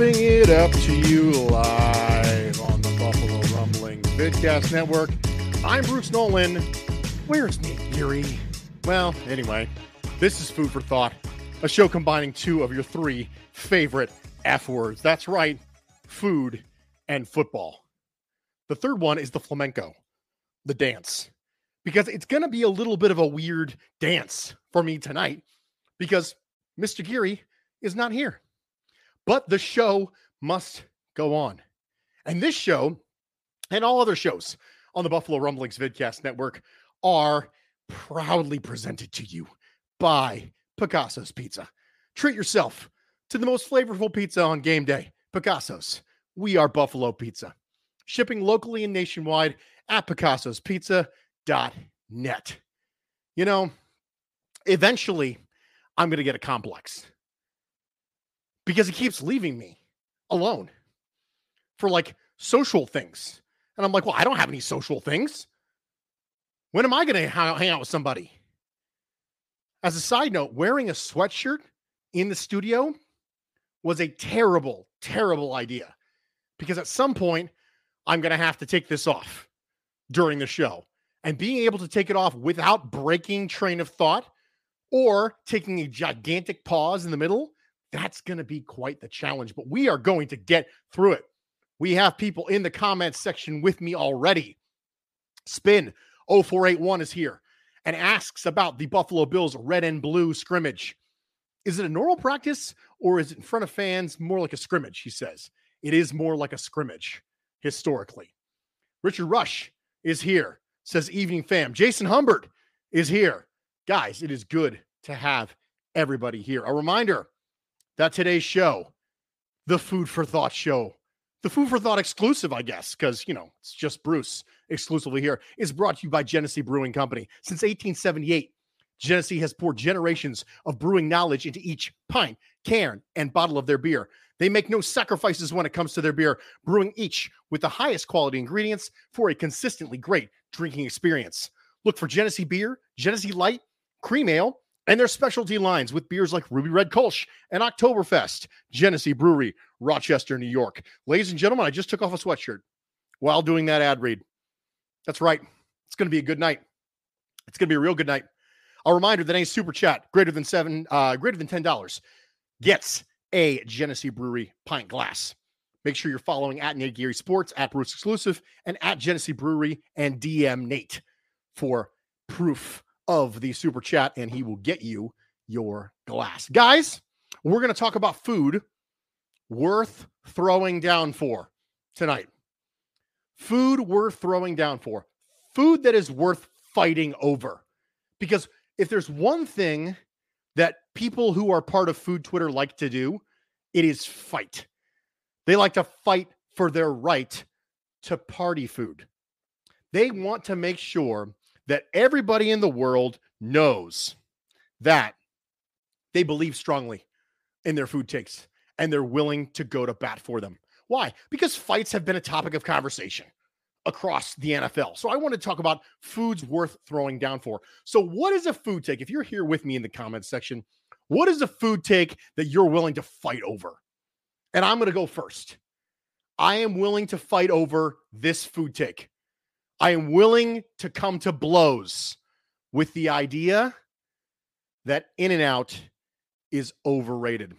Serving it up to you live on the Buffalo Rumblings Vidcast Network. I'm Bruce Nolan. Where's Nate Geary? Well, anyway, this is Food for Thought, a show combining two of your three favorite F words. That's right, food and football. The third one is the flamenco, the dance, because it's going to be a little bit of a weird dance for me tonight because Mr. Geary is not here. But the show must go on. And this show and all other shows on the Buffalo Rumblings Vidcast Network are proudly presented to you by Picasso's Pizza. Treat yourself to the most flavorful pizza on game day. Picasso's. We are Buffalo Pizza. Shipping locally and nationwide at picassospizza.net. You know, eventually I'm going to get a complex because he keeps leaving me alone for like social things. And I'm like, well, I don't have any social things. When am I going to hang out with somebody? As a side note, wearing a sweatshirt in the studio was a terrible, terrible idea because at some point I'm going to have to take this off during the show. And being able to take it off without breaking train of thought or taking a gigantic pause in the middle that's going to be quite the challenge, but we are going to get through it. We have people in the comments section with me already. Spin 0481 is here and asks about the Buffalo Bills red and blue scrimmage. Is it a normal practice or is it in front of fans more like a scrimmage? He says it is more like a scrimmage historically. Richard Rush is here, says Evening Fam. Jason Humbert is here. Guys, it is good to have everybody here. A reminder that today's show, the Food for Thought show, the Food for Thought exclusive, I guess, because, you know, it's just Bruce exclusively here, is brought to you by Genesee Brewing Company. Since 1878, Genesee has poured generations of brewing knowledge into each pint, can, and bottle of their beer. They make no sacrifices when it comes to their beer, brewing each with the highest quality ingredients for a consistently great drinking experience. Look for Genesee beer, Genesee Light, Cream Ale, and their specialty lines with beers like Ruby Red Kolsch and Oktoberfest, Genesee Brewery, Rochester, New York. Ladies and gentlemen, I just took off a sweatshirt while doing that ad read. That's right. It's going to be a good night. It's going to be a real good night. A reminder that any super chat greater than seven, uh, greater than ten dollars gets a Genesee Brewery pint glass. Make sure you're following at Nate Geary Sports, at Bruce Exclusive, and at Genesee Brewery and DM Nate for proof of the super chat, and he will get you your glass. Guys, we're going to talk about food worth throwing down for tonight. Food worth throwing down for. Food that is worth fighting over. Because if there's one thing that people who are part of food Twitter like to do, it is fight. They like to fight for their right to party food. They want to make sure that everybody in the world knows that they believe strongly in their food takes and they're willing to go to bat for them. Why? Because fights have been a topic of conversation across the NFL. So I want to talk about foods worth throwing down for. So what is a food take? If you're here with me in the comments section, what is a food take that you're willing to fight over? And I'm going to go first. I am willing to fight over this food take. I am willing to come to blows with the idea that In and Out is overrated.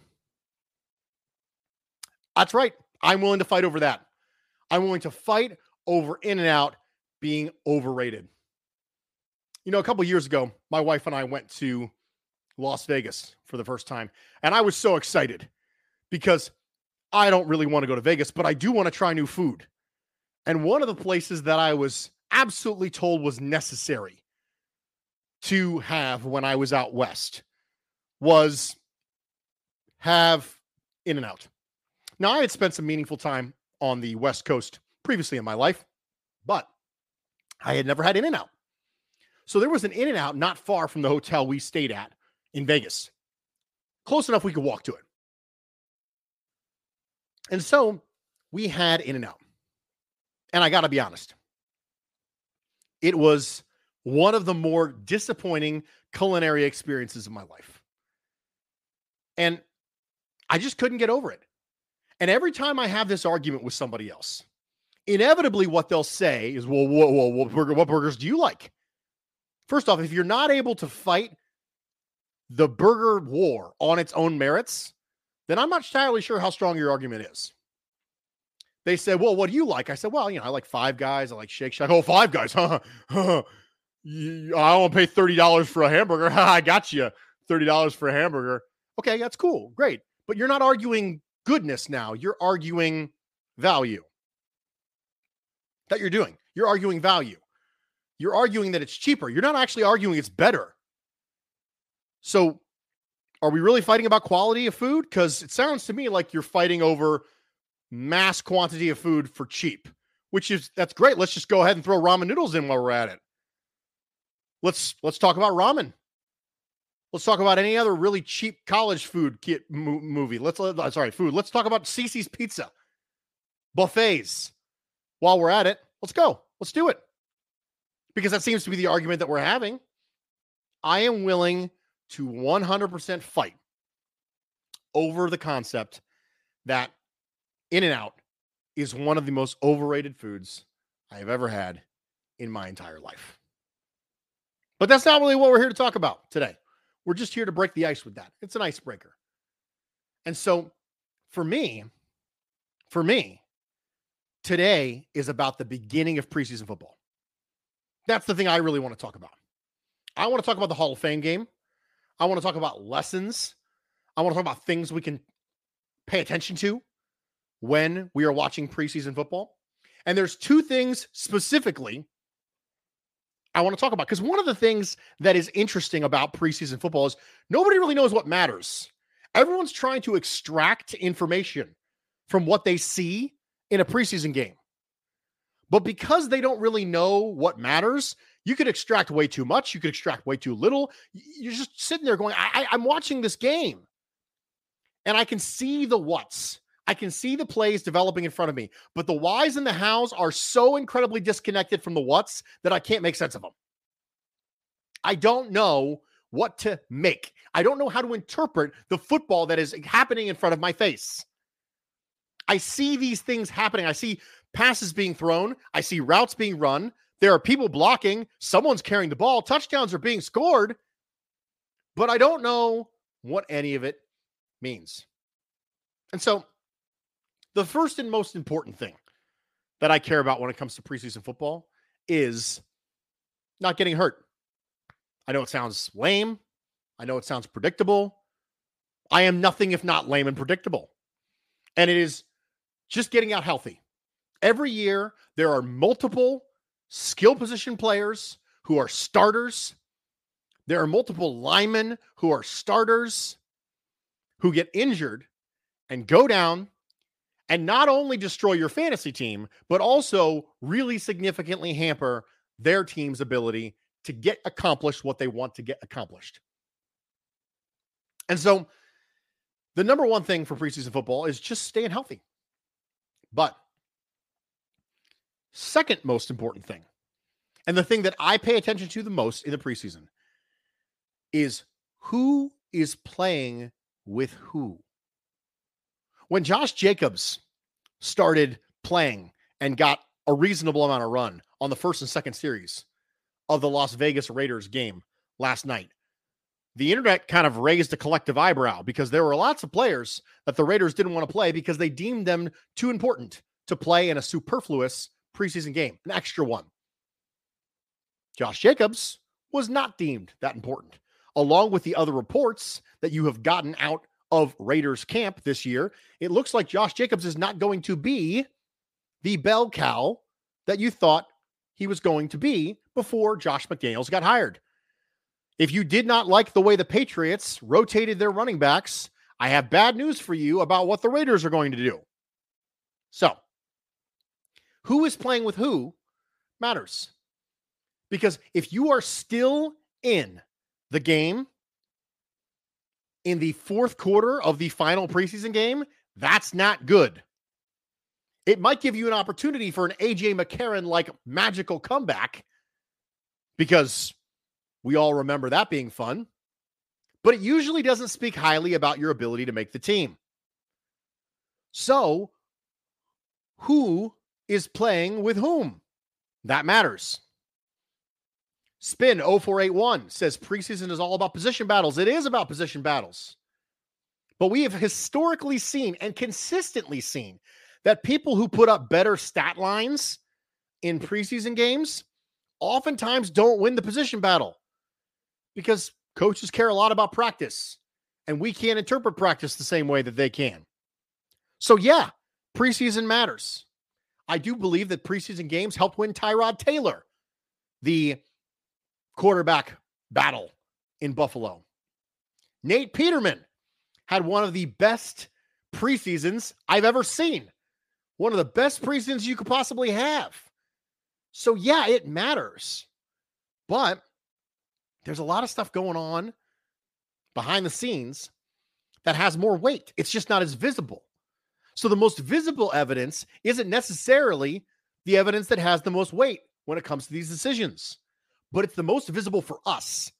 That's right. I'm willing to fight over that. I'm willing to fight over In and Out being overrated. You know, a couple years ago, my wife and I went to Las Vegas for the first time, and I was so excited because I don't really want to go to Vegas, but I do want to try new food. And one of the places that I was absolutely told was necessary to have when I was out west was have in and out. Now, I had spent some meaningful time on the West Coast previously in my life, but I had never had in and out. So there was an in and out not far from the hotel we stayed at in Vegas, close enough we could walk to it. And so we had in and out. And I got to be honest, it was one of the more disappointing culinary experiences of my life. And I just couldn't get over it. And every time I have this argument with somebody else, inevitably what they'll say is, well, whoa, whoa, what, burger, what burgers do you like? First off, if you're not able to fight the burger war on its own merits, then I'm not entirely sure how strong your argument is. They said, Well, what do you like? I said, Well, you know, I like five guys. I like Shake Shack. Oh, five guys, huh? I don't want to pay $30 for a hamburger. I got you $30 for a hamburger. Okay, that's cool. Great. But you're not arguing goodness now. You're arguing value. That you're doing. You're arguing value. You're arguing that it's cheaper. You're not actually arguing it's better. So, are we really fighting about quality of food? Because it sounds to me like you're fighting over mass quantity of food for cheap, which is that's great. Let's just go ahead and throw ramen noodles in while we're at it. Let's let's talk about ramen. Let's talk about any other really cheap college food kit mo- movie. Let's uh, sorry, food. Let's talk about Cici's Pizza, buffets. While we're at it, let's go. Let's do it. Because that seems to be the argument that we're having. I am willing to 100% fight over the concept that In and Out is one of the most overrated foods I have ever had in my entire life. But that's not really what we're here to talk about today. We're just here to break the ice with that. It's an icebreaker. And so for me, for me, today is about the beginning of preseason football. That's the thing I really want to talk about. I want to talk about the Hall of Fame game. I want to talk about lessons. I want to talk about things we can pay attention to when we are watching preseason football. And there's two things specifically I want to talk about because one of the things that is interesting about preseason football is nobody really knows what matters. Everyone's trying to extract information from what they see in a preseason game. But because they don't really know what matters, you could extract way too much. You could extract way too little. You're just sitting there going, I, am watching this game and I can see the what's. I can see the plays developing in front of me, but the whys and the hows are so incredibly disconnected from the what's that I can't make sense of them. I don't know what to make. I don't know how to interpret the football that is happening in front of my face. I see these things happening. I see passes being thrown, I see routes being run. There are people blocking, someone's carrying the ball, touchdowns are being scored, but I don't know what any of it means. And so the first and most important thing that I care about when it comes to preseason football is not getting hurt. I know it sounds lame. I know it sounds predictable. I am nothing if not lame and predictable. And it is just getting out healthy. Every year, there are multiple skill position players who are starters. There are multiple linemen who are starters who get injured and go down and not only destroy your fantasy team, but also really significantly hamper their team's ability to get accomplished what they want to get accomplished. And so, the number one thing for preseason football is just staying healthy. But, second most important thing, and the thing that I pay attention to the most in the preseason, is who is playing with who when Josh Jacobs started playing and got a reasonable amount of run on the first and second series of the Las Vegas Raiders game last night, the internet kind of raised a collective eyebrow because there were lots of players that the Raiders didn't want to play because they deemed them too important to play in a superfluous preseason game, an extra one. Josh Jacobs was not deemed that important, along with the other reports that you have gotten out of Raiders camp this year, it looks like Josh Jacobs is not going to be the bell cow that you thought he was going to be before Josh McDaniels got hired. If you did not like the way the Patriots rotated their running backs, I have bad news for you about what the Raiders are going to do. So, who is playing with who matters. Because if you are still in the game in the fourth quarter of the final preseason game, that's not good. It might give you an opportunity for an AJ McCarron like magical comeback because we all remember that being fun, but it usually doesn't speak highly about your ability to make the team. So, who is playing with whom? That matters. Spin 0481 says preseason is all about position battles. It is about position battles. But we have historically seen and consistently seen that people who put up better stat lines in preseason games oftentimes don't win the position battle because coaches care a lot about practice and we can't interpret practice the same way that they can. So, yeah, preseason matters. I do believe that preseason games helped win Tyrod Taylor the quarterback battle in Buffalo. Nate Peterman had one of the best preseasons I've ever seen. One of the best preseasons you could possibly have. So, yeah, it matters. But there's a lot of stuff going on behind the scenes that has more weight. It's just not as visible. So, the most visible evidence isn't necessarily the evidence that has the most weight when it comes to these decisions but it's the most visible for us.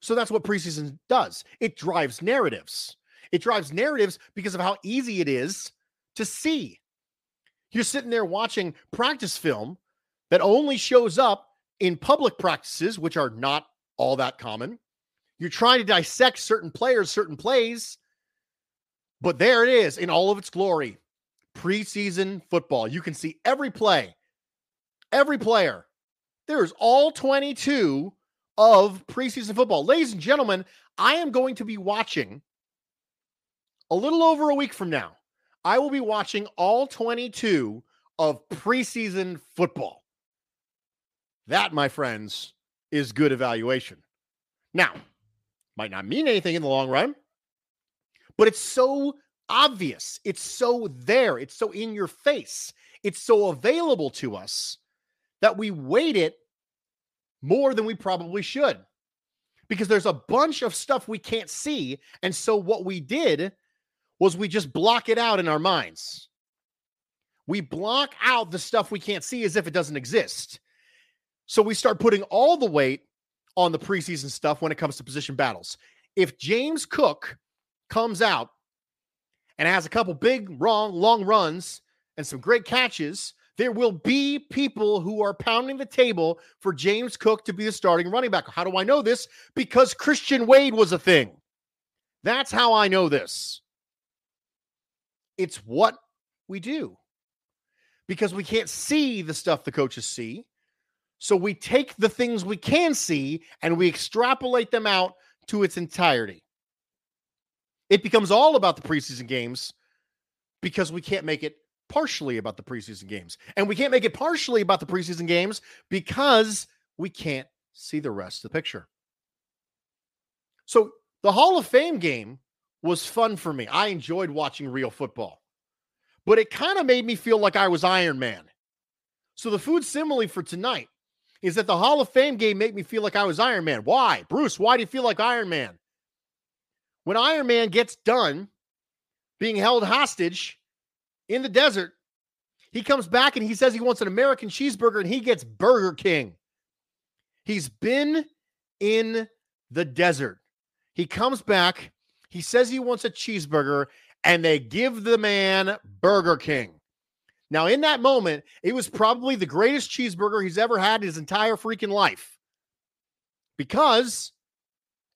So that's what preseason does. It drives narratives. It drives narratives because of how easy it is to see. You're sitting there watching practice film that only shows up in public practices, which are not all that common. You're trying to dissect certain players, certain plays, but there it is in all of its glory. Preseason football. You can see every play, every player, there's all 22 of preseason football. Ladies and gentlemen, I am going to be watching a little over a week from now. I will be watching all 22 of preseason football. That, my friends, is good evaluation. Now, might not mean anything in the long run, but it's so obvious. It's so there. It's so in your face. It's so available to us that we weight it more than we probably should because there's a bunch of stuff we can't see. And so what we did was we just block it out in our minds. We block out the stuff we can't see as if it doesn't exist. So we start putting all the weight on the preseason stuff when it comes to position battles. If James Cook comes out and has a couple big, wrong, long runs and some great catches, there will be people who are pounding the table for James Cook to be the starting running back. How do I know this? Because Christian Wade was a thing. That's how I know this. It's what we do because we can't see the stuff the coaches see. So we take the things we can see and we extrapolate them out to its entirety. It becomes all about the preseason games because we can't make it partially about the preseason games. And we can't make it partially about the preseason games because we can't see the rest of the picture. So the Hall of Fame game was fun for me. I enjoyed watching real football, but it kind of made me feel like I was Iron Man. So the food simile for tonight is that the Hall of Fame game made me feel like I was Iron Man. Why? Bruce, why do you feel like Iron Man? When Iron Man gets done being held hostage in the desert. He comes back and he says he wants an American cheeseburger and he gets Burger King. He's been in the desert. He comes back. He says he wants a cheeseburger and they give the man Burger King. Now, in that moment, it was probably the greatest cheeseburger he's ever had in his entire freaking life because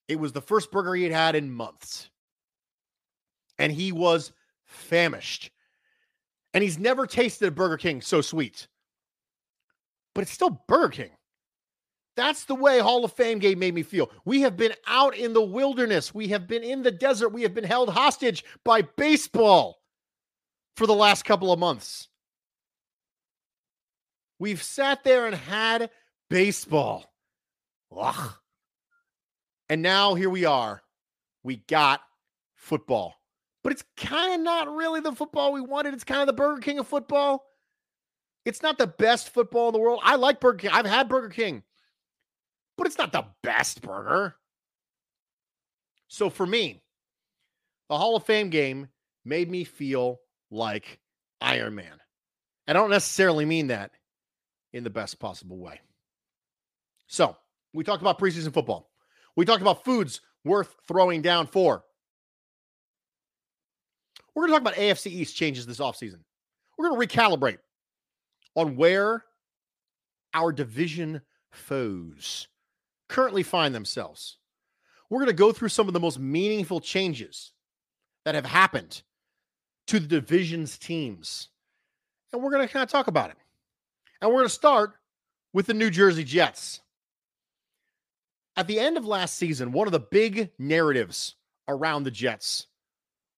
it was the first burger he had had in months. And he was famished and he's never tasted a Burger King so sweet. But it's still Burger King. That's the way Hall of Fame game made me feel. We have been out in the wilderness. We have been in the desert. We have been held hostage by baseball for the last couple of months. We've sat there and had baseball. Ugh. And now here we are. We got football. But it's kind of not really the football we wanted. It's kind of the Burger King of football. It's not the best football in the world. I like Burger King. I've had Burger King, but it's not the best burger. So for me, the Hall of Fame game made me feel like Iron Man. I don't necessarily mean that in the best possible way. So we talked about preseason football. We talked about foods worth throwing down for. We're going to talk about AFC East changes this offseason. We're going to recalibrate on where our division foes currently find themselves. We're going to go through some of the most meaningful changes that have happened to the division's teams. And we're going to kind of talk about it. And we're going to start with the New Jersey Jets. At the end of last season, one of the big narratives around the Jets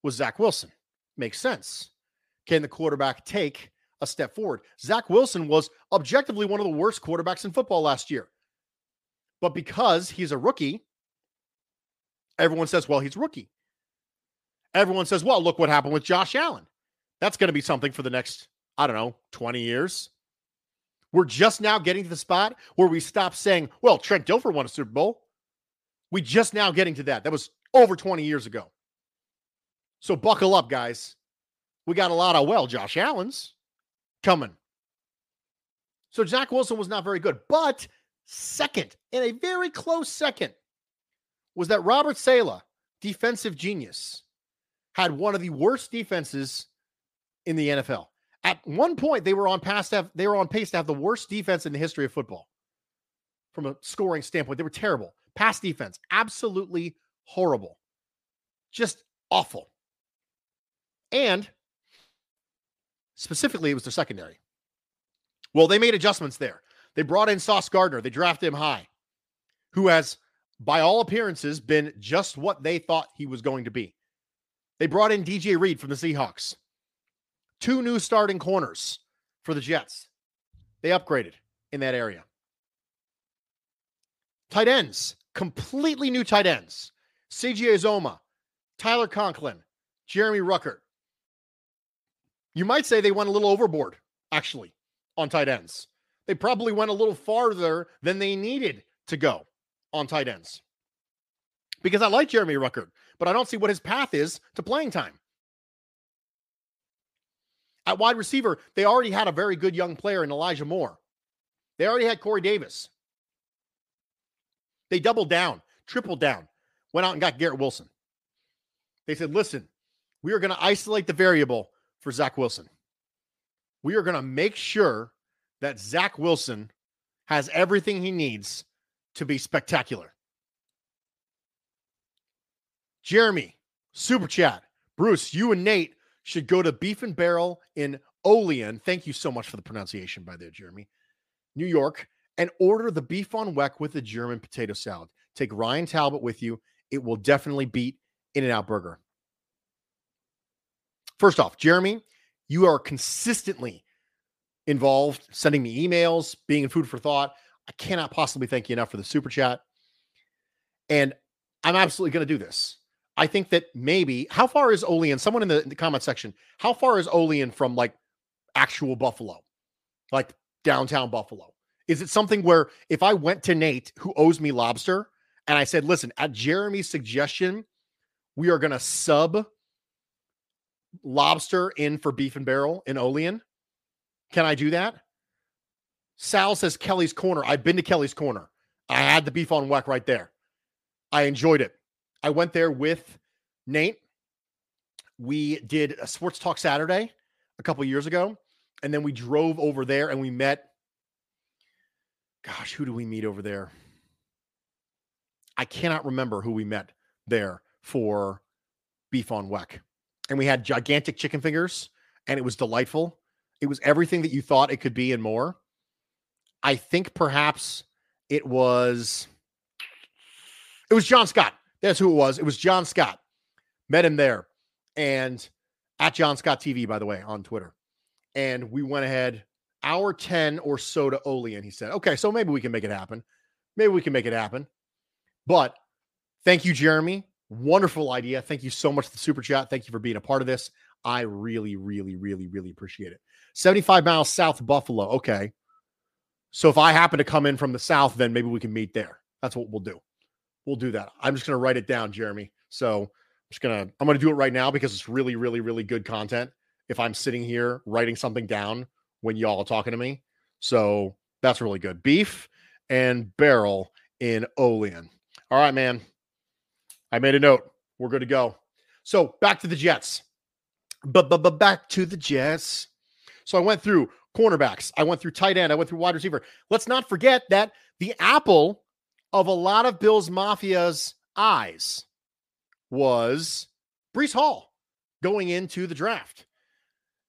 was Zach Wilson. Makes sense. Can the quarterback take a step forward? Zach Wilson was objectively one of the worst quarterbacks in football last year. But because he's a rookie, everyone says, well, he's rookie. Everyone says, well, look what happened with Josh Allen. That's going to be something for the next, I don't know, 20 years. We're just now getting to the spot where we stop saying, well, Trent Dilfer won a Super Bowl. We just now getting to that. That was over 20 years ago. So buckle up, guys. We got a lot of, well, Josh Allen's coming. So Zach Wilson was not very good. But second, in a very close second, was that Robert Saleh, defensive genius, had one of the worst defenses in the NFL. At one point, they were on to have, they were on pace to have the worst defense in the history of football. From a scoring standpoint, they were terrible. Pass defense, absolutely horrible. Just awful. And specifically, it was the secondary. Well, they made adjustments there. They brought in Sauce Gardner. They drafted him high, who has, by all appearances, been just what they thought he was going to be. They brought in DJ Reed from the Seahawks. Two new starting corners for the Jets. They upgraded in that area. Tight ends, completely new tight ends. CJ Uzomah, Tyler Conklin, Jeremy Ruckert. You might say they went a little overboard, actually, on tight ends. They probably went a little farther than they needed to go on tight ends. Because I like Jeremy Ruckert, but I don't see what his path is to playing time. At wide receiver, they already had a very good young player in Elijah Moore. They already had Corey Davis. They doubled down, tripled down, went out and got Garrett Wilson. They said, listen, we are going to isolate the variable for Zach Wilson. We are going to make sure that Zach Wilson has everything he needs to be spectacular. Jeremy, super chat. Bruce, you and Nate should go to Beef and Barrel in Olean. Thank you so much for the pronunciation by there, Jeremy. New York, and order the beef on weck with the German potato salad. Take Ryan Talbot with you. It will definitely beat In and Out Burger. First off, Jeremy, you are consistently involved, sending me emails, being in food for thought. I cannot possibly thank you enough for the super chat. And I'm absolutely going to do this. I think that maybe how far is Olean? Someone in the, in the comment section, how far is Olean from like actual Buffalo, like downtown Buffalo? Is it something where if I went to Nate, who owes me lobster, and I said, listen, at Jeremy's suggestion, we are going to sub lobster in for beef and barrel in Olean. Can I do that? Sal says Kelly's Corner. I've been to Kelly's Corner. I had the beef on weck right there. I enjoyed it. I went there with Nate. We did a sports talk Saturday a couple years ago, and then we drove over there and we met. Gosh, who do we meet over there? I cannot remember who we met there for beef on weck and we had gigantic chicken fingers and it was delightful. It was everything that you thought it could be and more. I think perhaps it was it was John Scott. That's who it was. It was John Scott. Met him there and at John Scott TV by the way on Twitter. And we went ahead hour 10 or so to Olean, he said. Okay, so maybe we can make it happen. Maybe we can make it happen. But thank you, Jeremy. Wonderful idea. Thank you so much for the super chat. Thank you for being a part of this. I really, really, really, really appreciate it. 75 miles south of Buffalo. Okay. So if I happen to come in from the south, then maybe we can meet there. That's what we'll do. We'll do that. I'm just going to write it down, Jeremy. So I'm just going to, I'm going to do it right now because it's really, really, really good content. If I'm sitting here writing something down when y'all are talking to me. So that's really good. Beef and barrel in Olean. All right, man. I made a note. We're good to go. So back to the Jets. But but but back to the Jets. So I went through cornerbacks. I went through tight end. I went through wide receiver. Let's not forget that the apple of a lot of Bills Mafia's eyes was Breece Hall going into the draft.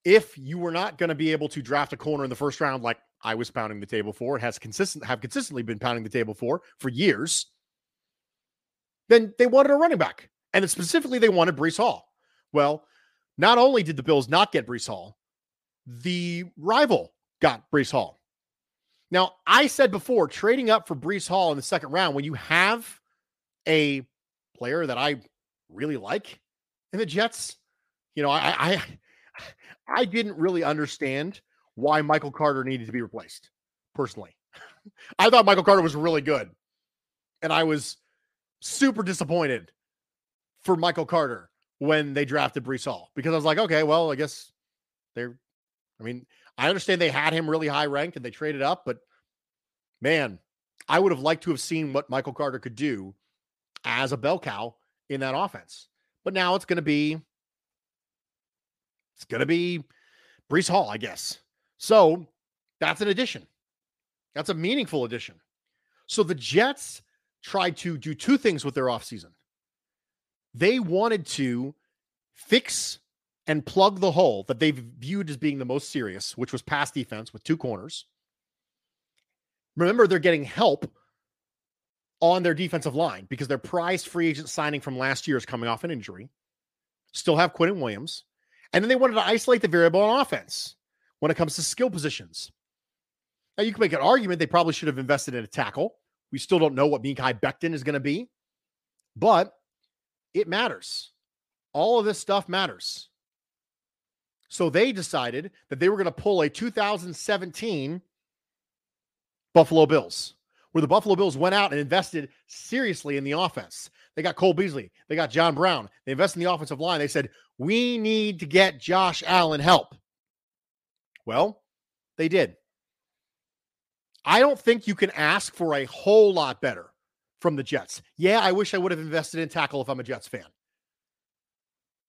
If you were not going to be able to draft a corner in the first round, like I was pounding the table for, has consistent have consistently been pounding the table for for years, then they wanted a running back. And specifically, they wanted Breece Hall. Well, not only did the Bills not get Breece Hall, the rival got Breece Hall. Now, I said before, trading up for Breece Hall in the second round, when you have a player that I really like in the Jets, you know, I I, I didn't really understand why Michael Carter needed to be replaced. Personally, I thought Michael Carter was really good, and I was super disappointed for Michael Carter when they drafted Breece Hall because I was like, okay, well, I guess they're. I mean, I understand they had him really high ranked and they traded up, but man, I would have liked to have seen what Michael Carter could do as a bell cow in that offense. But now it's going to be it's going to be Breece Hall, I guess. So that's an addition. That's a meaningful addition. So the Jets tried to do two things with their offseason. They wanted to fix and plug the hole that they've viewed as being the most serious, which was pass defense with two corners. Remember, they're getting help on their defensive line because their prize free agent signing from last year is coming off an injury. Still have Quinnen Williams. And then they wanted to isolate the variable on offense when it comes to skill positions. Now, you can make an argument they probably should have invested in a tackle. We still don't know what Mekhi Becton is going to be, but it matters. All of this stuff matters. So they decided that they were going to pull a 2017 Buffalo Bills, where the Buffalo Bills went out and invested seriously in the offense. They got Cole Beasley, they got John Brown, they invested in the offensive line. They said, We need to get Josh Allen help. Well, they did. I don't think you can ask for a whole lot better from the Jets. Yeah, I wish I would have invested in tackle if I'm a Jets fan.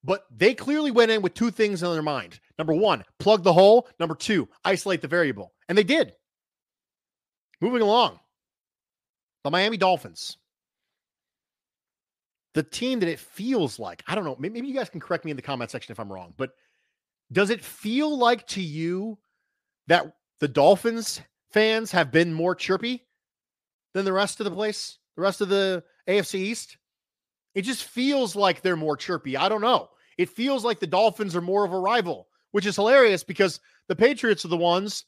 But they clearly went in with two things in their mind. Number one, plug the hole. Number two, isolate the variable. And they did. Moving along, the Miami Dolphins. The team that it feels like, I don't know, maybe you guys can correct me in the comment section if I'm wrong, but does it feel like to you that the Dolphins fans have been more chirpy than the rest of the place, the rest of the AFC East. It just feels like they're more chirpy. I don't know. It feels like the Dolphins are more of a rival, which is hilarious because the Patriots are the ones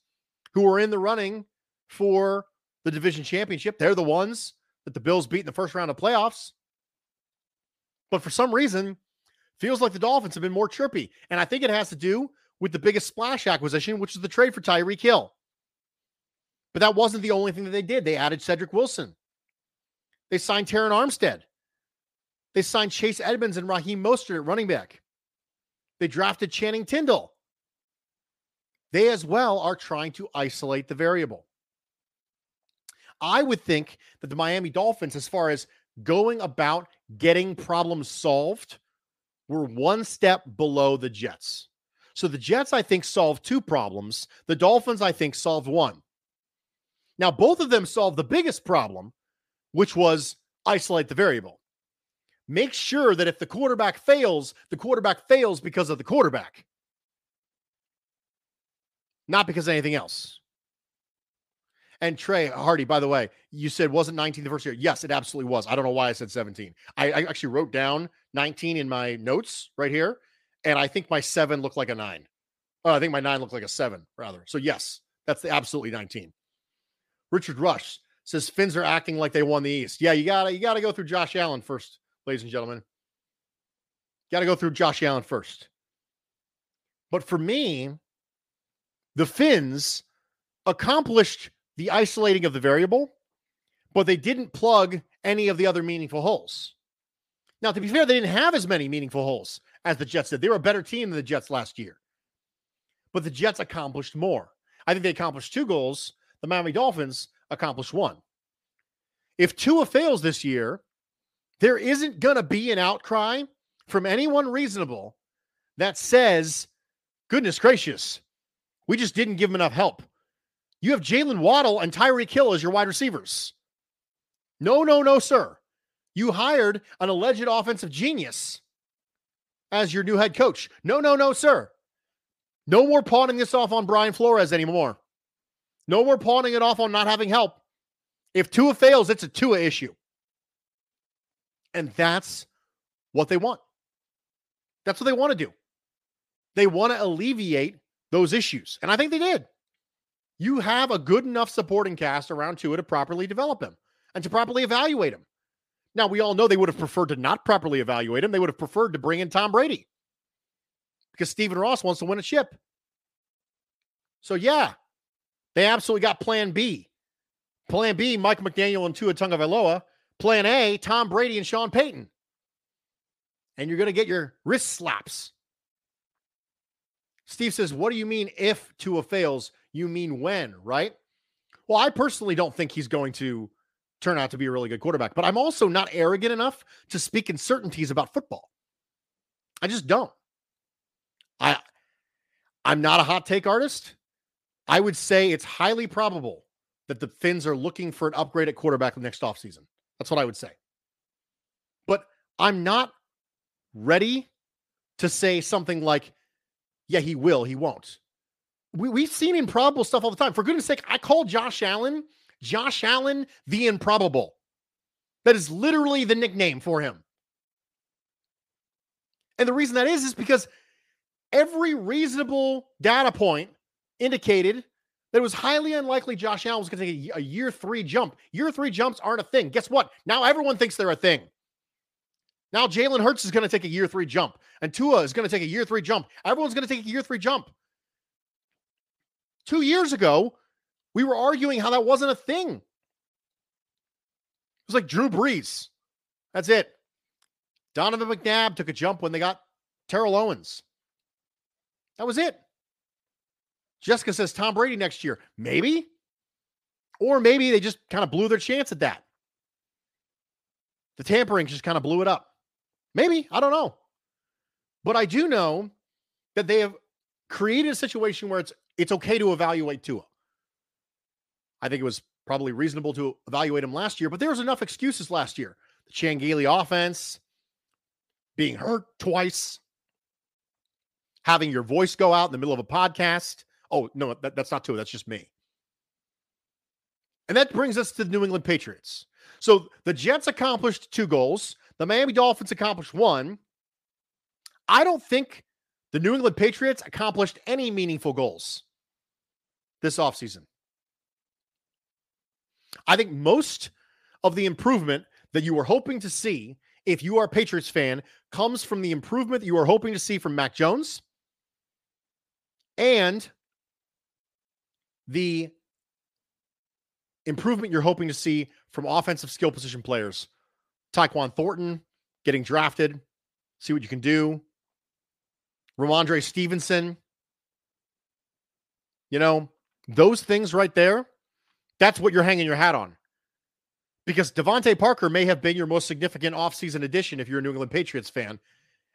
who are in the running for the division championship. They're the ones that the Bills beat in the first round of playoffs. But for some reason, feels like the Dolphins have been more chirpy. And I think it has to do with the biggest splash acquisition, which is the trade for Tyreek Hill. But that wasn't the only thing that they did. They added Cedric Wilson. They signed Terron Armstead. They signed Chase Edmonds and Raheem Mostert at running back. They drafted Channing Tindall. They as well are trying to isolate the variable. I would think that the Miami Dolphins, as far as going about getting problems solved, were one step below the Jets. So the Jets, I think, solved two problems. The Dolphins, I think, solved one. Now, both of them solved the biggest problem, which was isolate the variable. Make sure that if the quarterback fails, the quarterback fails because of the quarterback, not because of anything else. And Trey Hardy, by the way, you said wasn't 19 the first year. Yes, it absolutely was. I don't know why I said 17. I, I actually wrote down 19 in my notes right here, and I think my seven looked like a nine. Oh, I think my nine looked like a seven, rather. So yes, That's the absolutely 19. Richard Rush says Finns are acting like they won the East. Yeah, you gotta you gotta go through Josh Allen first, ladies and gentlemen. Gotta go through Josh Allen first. But for me, the Finns accomplished the isolating of the variable, but they didn't plug any of the other meaningful holes. Now, to be fair, they didn't have as many meaningful holes as the Jets did. They were a better team than the Jets last year. But the Jets accomplished more. I think they accomplished two goals. The Miami Dolphins accomplished one. If Tua fails this year, there isn't going to be an outcry from anyone reasonable that says, goodness gracious, we just didn't give him enough help. You have Jaylen Waddle and Tyreek Hill as your wide receivers. No, no, no, sir. You hired an alleged offensive genius as your new head coach. No, no, no, sir. No more pawning this off on Brian Flores anymore. No more pawning it off on not having help. If Tua fails, it's a Tua issue. And that's what they want. That's what they want to do. They want to alleviate those issues. And I think they did. You have a good enough supporting cast around Tua to properly develop him and to properly evaluate him. Now, we all know they would have preferred to not properly evaluate him. They would have preferred to bring in Tom Brady because Stephen Ross wants to win a chip. So, yeah, they absolutely got plan B. Plan B, Mike McDaniel and Tua Tagovailoa. Plan A, Tom Brady and Sean Payton. And you're going to get your wrist slaps. Steve says, What do you mean if Tua fails? You mean when, right? Well, I personally don't think he's going to turn out to be a really good quarterback. But I'm also not arrogant enough to speak in certainties about football. I just don't. I I'm not a hot take artist. I would say it's highly probable that the Finns are looking for an upgrade at quarterback next offseason. That's what I would say. But I'm not ready to say something like, yeah, he will, he won't. We, we've seen improbable stuff all the time. For goodness sake, I call Josh Allen Josh Allen, the improbable. That is literally the nickname for him. And the reason that is, is because every reasonable data point indicated that it was highly unlikely Josh Allen was going to take a, a, year three jump. Year three jumps aren't a thing. Guess what? Now everyone thinks they're a thing. Now Jalen Hurts is going to take a year three jump, and Tua is going to take a year three jump. Everyone's going to take a year three jump. Two years ago, we were arguing how that wasn't a thing. It was like Drew Brees. That's it. Donovan McNabb took a jump when they got Terrell Owens. That was it. Jessica says Tom Brady next year. Maybe. Or maybe they just kind of blew their chance at that. The tampering just kind of blew it up. Maybe. I don't know. But I do know that they have created a situation where it's it's okay to evaluate Tua. I think it was probably reasonable to evaluate him last year, but there was enough excuses last year. The Chan offense, being hurt twice, having your voice go out in the middle of a podcast. Oh, no, that, that's not true. That's just me. And that brings us to the New England Patriots. So the Jets accomplished two goals, the Miami Dolphins accomplished one. I don't think the New England Patriots accomplished any meaningful goals this offseason. I think most of the improvement that you were hoping to see if you are a Patriots fan comes from the improvement that you are hoping to see from Mac Jones and the improvement you're hoping to see from offensive skill position players. Tyquan Thornton getting drafted, see what you can do. Rhamondre Stevenson. You know, those things right there that's what you're hanging your hat on. Because DeVante Parker may have been your most significant offseason addition if you're a New England Patriots fan.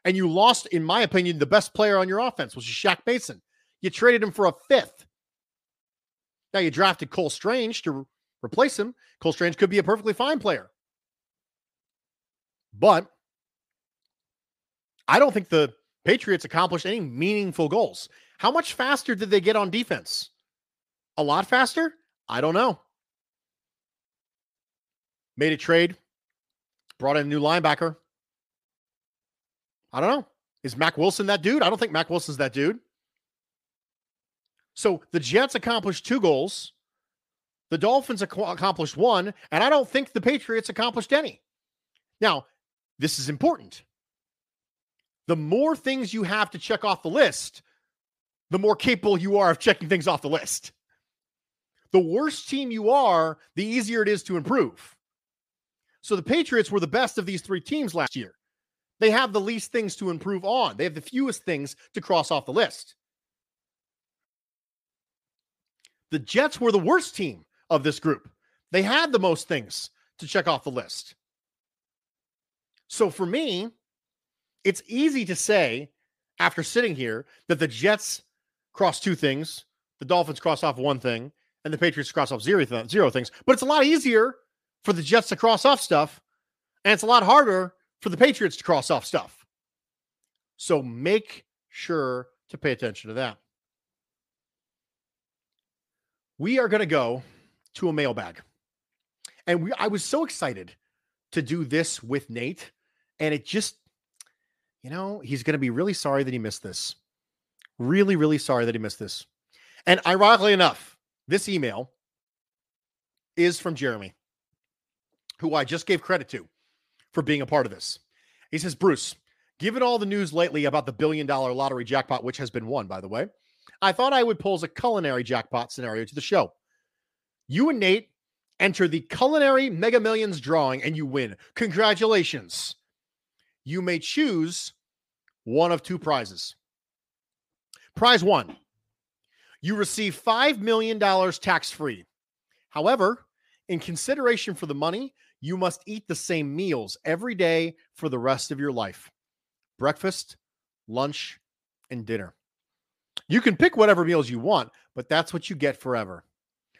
And you lost, in my opinion, the best player on your offense, which is Shaq Mason. You traded him for a fifth. Now you drafted Cole Strange to replace him. Cole Strange could be a perfectly fine player. But I don't think the Patriots accomplished any meaningful goals. How much faster did they get on defense? A lot faster? I don't know. Made a trade, brought in a new linebacker. I don't know. Is Mack Wilson that dude? I don't think Mack Wilson's that dude. So the Jets accomplished two goals. The Dolphins ac- accomplished one, and I don't think the Patriots accomplished any. Now, this is important. The more things you have to check off the list, the more capable you are of checking things off the list. The worse team you are, the easier it is to improve. So the Patriots were the best of these three teams last year. They have the least things to improve on, they have the fewest things to cross off the list. The Jets were the worst team of this group. They had the most things to check off the list. So for me, it's easy to say after sitting here that the Jets cross two things, the Dolphins cross off one thing, and the Patriots cross off zero, th- zero things. But it's a lot easier for the Jets to cross off stuff, and it's a lot harder for the Patriots to cross off stuff. So make sure to pay attention to that. We are going to go to a mailbag. And we I was so excited to do this with Nate and it just you know, he's going to be really sorry that he missed this. Really really sorry that he missed this. And ironically enough, this email is from Jeremy, who I just gave credit to for being a part of this. He says, Bruce, given all the news lately about the billion dollar lottery jackpot, which has been won, by the way, I thought I would pose a culinary jackpot scenario to the show. You and Nate enter the culinary mega millions drawing and you win. Congratulations. You may choose one of two prizes. Prize one you receive $5 million tax free. However, in consideration for the money, you must eat the same meals every day for the rest of your life breakfast, lunch, and dinner. You can pick whatever meals you want, but that's what you get forever.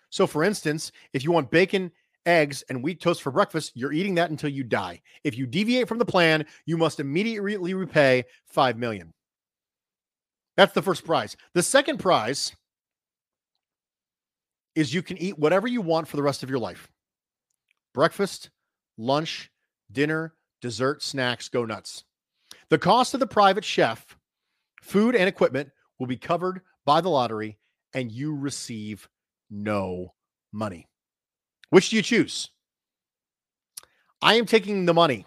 So, for instance, if you want bacon, eggs, and wheat toast for breakfast, you're eating that until you die. If you deviate from the plan, you must immediately repay 5 million. That's the first prize. The second prize is you can eat whatever you want for the rest of your life. Breakfast, lunch, dinner, dessert, snacks, go nuts. The cost of the private chef, food and equipment will be covered by the lottery and you receive no money. Which do you choose? I am taking the money.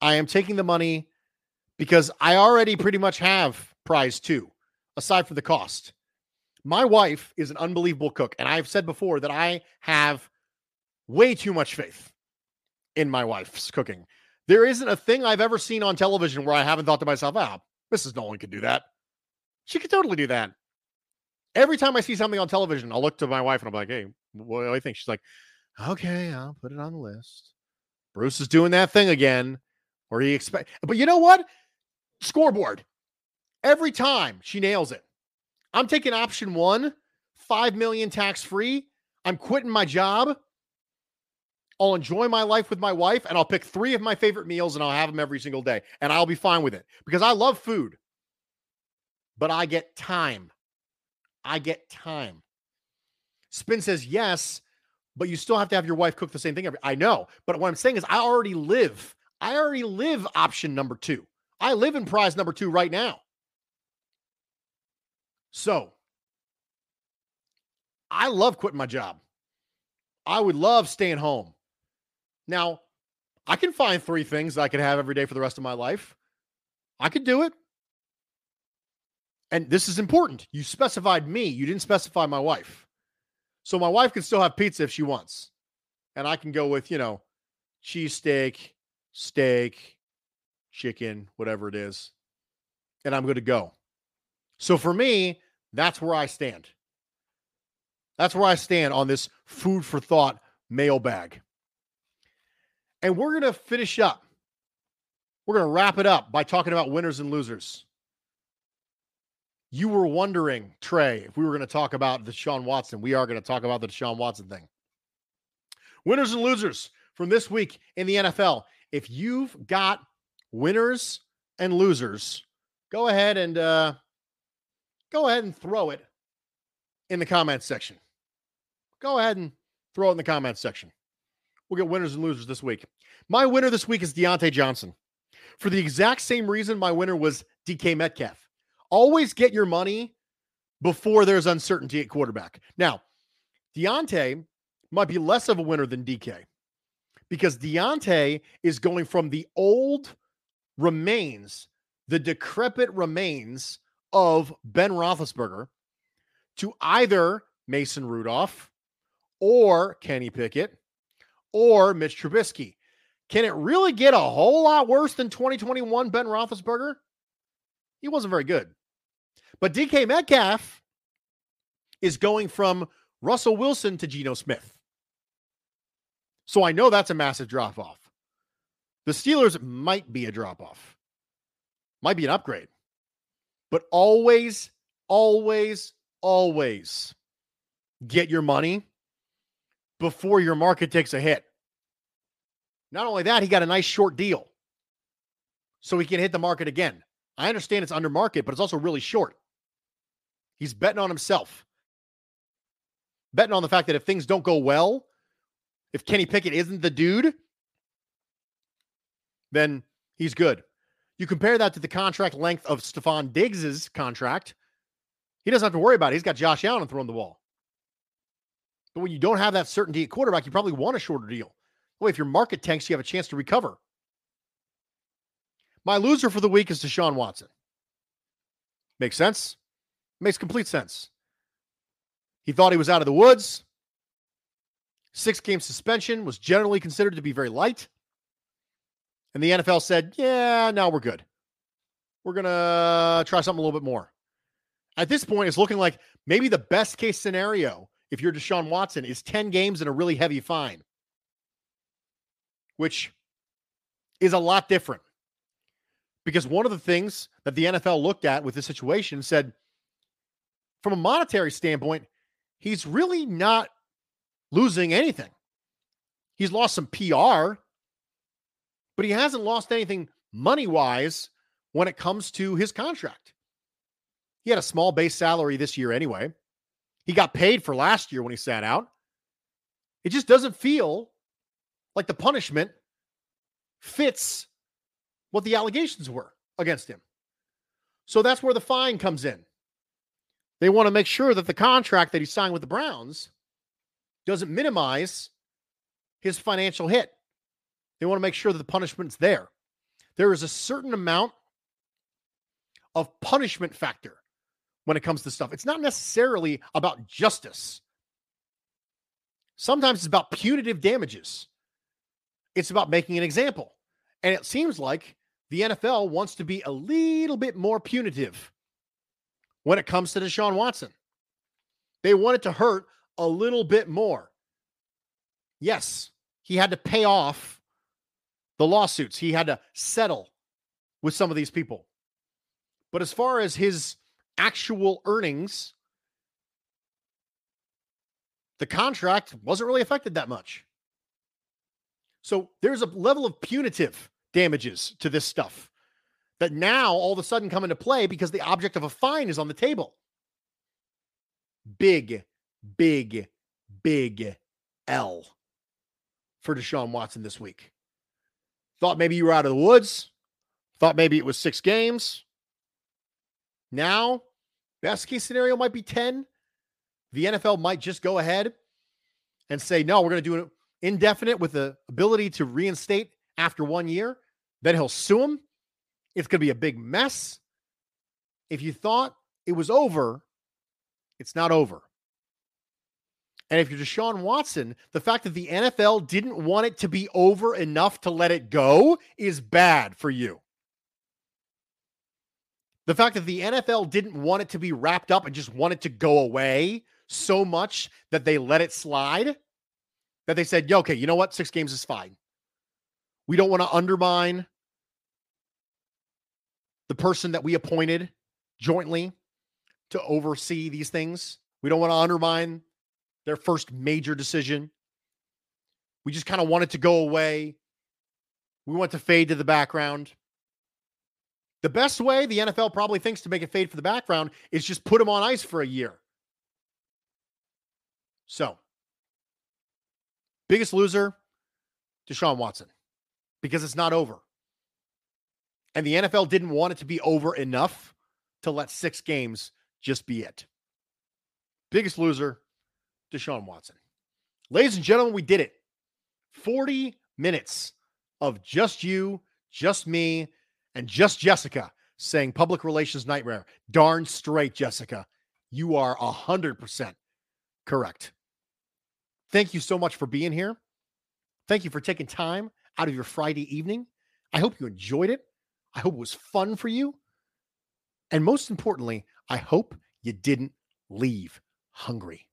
I am taking the money because I already pretty much have prize two, aside from the cost. My wife is an unbelievable cook. And I've said before that I have way too much faith in my wife's cooking. There isn't a thing I've ever seen on television where I haven't thought to myself, ah, Mrs. Nolan could do that. She could totally do that. Every time I see something on television, I'll look to my wife and I'm like, hey, what do I think? She's like, okay, I'll put it on the list. Bruce is doing that thing again where he expect, but you know what? Scoreboard. Every time she nails it. I'm taking option one, five million tax free. I'm quitting my job. I'll enjoy my life with my wife and I'll pick three of my favorite meals and I'll have them every single day. And I'll be fine with it because I love food, but I get time. I get time. Spin says yes, but you still have to have your wife cook the same thing every. I know, but what I'm saying is I already live. I already live option number two. I live in prize number two right now. So I love quitting my job. I would love staying home. Now, I can find three things I could have every day for the rest of my life. I could do it. And this is important. You specified me, you didn't specify my wife. So my wife can still have pizza if she wants. And I can go with, you know, cheesesteak, steak, chicken, whatever it is. And I'm good to go. So for me, that's where I stand. That's where I stand on this food for thought mailbag. And we're going to finish up. We're going to wrap it up by talking about winners and losers. You were wondering, Trey, if we were going to talk about the Deshaun Watson. We are going to talk about the Deshaun Watson thing. Winners and losers from this week in the NFL. If you've got winners and losers, go ahead and uh, go ahead and throw it in the comments section. Go ahead and throw it in the comments section. We'll get winners and losers this week. My winner this week is Diontae Johnson. For the exact same reason my winner was DK Metcalf. Always get your money before there's uncertainty at quarterback. Now, Diontae might be less of a winner than DK because Diontae is going from the old remains, the decrepit remains of Ben Roethlisberger to either Mason Rudolph or Kenny Pickett or Mitch Trubisky. Can it really get a whole lot worse than 2021 Ben Roethlisberger? He wasn't very good. But DK Metcalf is going from Russell Wilson to Geno Smith. So I know that's a massive drop off. The Steelers might be a drop off, might be an upgrade, but always, always, always get your money before your market takes a hit. Not only that, he got a nice short deal so he can hit the market again. I understand it's under market, but it's also really short. He's betting on himself, betting on the fact that if things don't go well, if Kenny Pickett isn't the dude, then he's good. You compare that to the contract length of Stefon Diggs's contract. He doesn't have to worry about it. He's got Josh Allen throwing the ball. But when you don't have that certainty at quarterback, you probably want a shorter deal. Well, if your market tanks, you have a chance to recover. My loser for the week is Deshaun Watson. Makes sense? Makes complete sense. He thought he was out of the woods. Six game suspension was generally considered to be very light. And the NFL said, yeah, now we're good. We're going to try something a little bit more. At this point, it's looking like maybe the best case scenario, if you're Deshaun Watson, is 10 games and a really heavy fine, which is a lot different. Because one of the things that the NFL looked at with this situation said, from a monetary standpoint, he's really not losing anything. He's lost some PR, but he hasn't lost anything money wise when it comes to his contract. He had a small base salary this year anyway. He got paid for last year when he sat out. It just doesn't feel like the punishment fits what the allegations were against him. So that's where the fine comes in. They want to make sure that the contract that he signed with the Browns doesn't minimize his financial hit. They want to make sure that the punishment's there. There is a certain amount of punishment factor when it comes to stuff. It's not necessarily about justice. Sometimes it's about punitive damages. It's about making an example. And it seems like the NFL wants to be a little bit more punitive when it comes to Deshaun Watson. They want it to hurt a little bit more. Yes, he had to pay off the lawsuits, he had to settle with some of these people. But as far as his actual earnings, the contract wasn't really affected that much. So there's a level of punitive damages to this stuff that now all of a sudden come into play because the object of a fine is on the table. Big, big, big L for Deshaun Watson this week. Thought maybe you were out of the woods. Thought maybe it was six games. Now, best case scenario might be 10. The NFL might just go ahead and say, no, we're going to do an indefinite with the ability to reinstate after one year. Then he'll sue him. It's going to be a big mess. If you thought it was over, it's not over. And if you're Deshaun Watson, the fact that the NFL didn't want it to be over enough to let it go is bad for you. The fact that the NFL didn't want it to be wrapped up and just want it to go away so much that they let it slide, that they said, okay, you know what? Six games is fine. We don't want to undermine the person that we appointed jointly to oversee these things. We don't want to undermine their first major decision. We just kind of want it to go away. We want to fade to the background. The best way the NFL probably thinks to make it fade for the background is just put them on ice for a year. So, biggest loser, Deshaun Watson, because it's not over. And the NFL didn't want it to be over enough to let six games just be it. Biggest loser, Deshaun Watson. Ladies and gentlemen, we did it. 40 minutes of just you, just me, and just Jessica saying public relations nightmare. Darn straight, Jessica. You are 100% correct. Thank you so much for being here. Thank you for taking time out of your Friday evening. I hope you enjoyed it. I hope it was fun for you. And most importantly, I hope you didn't leave hungry.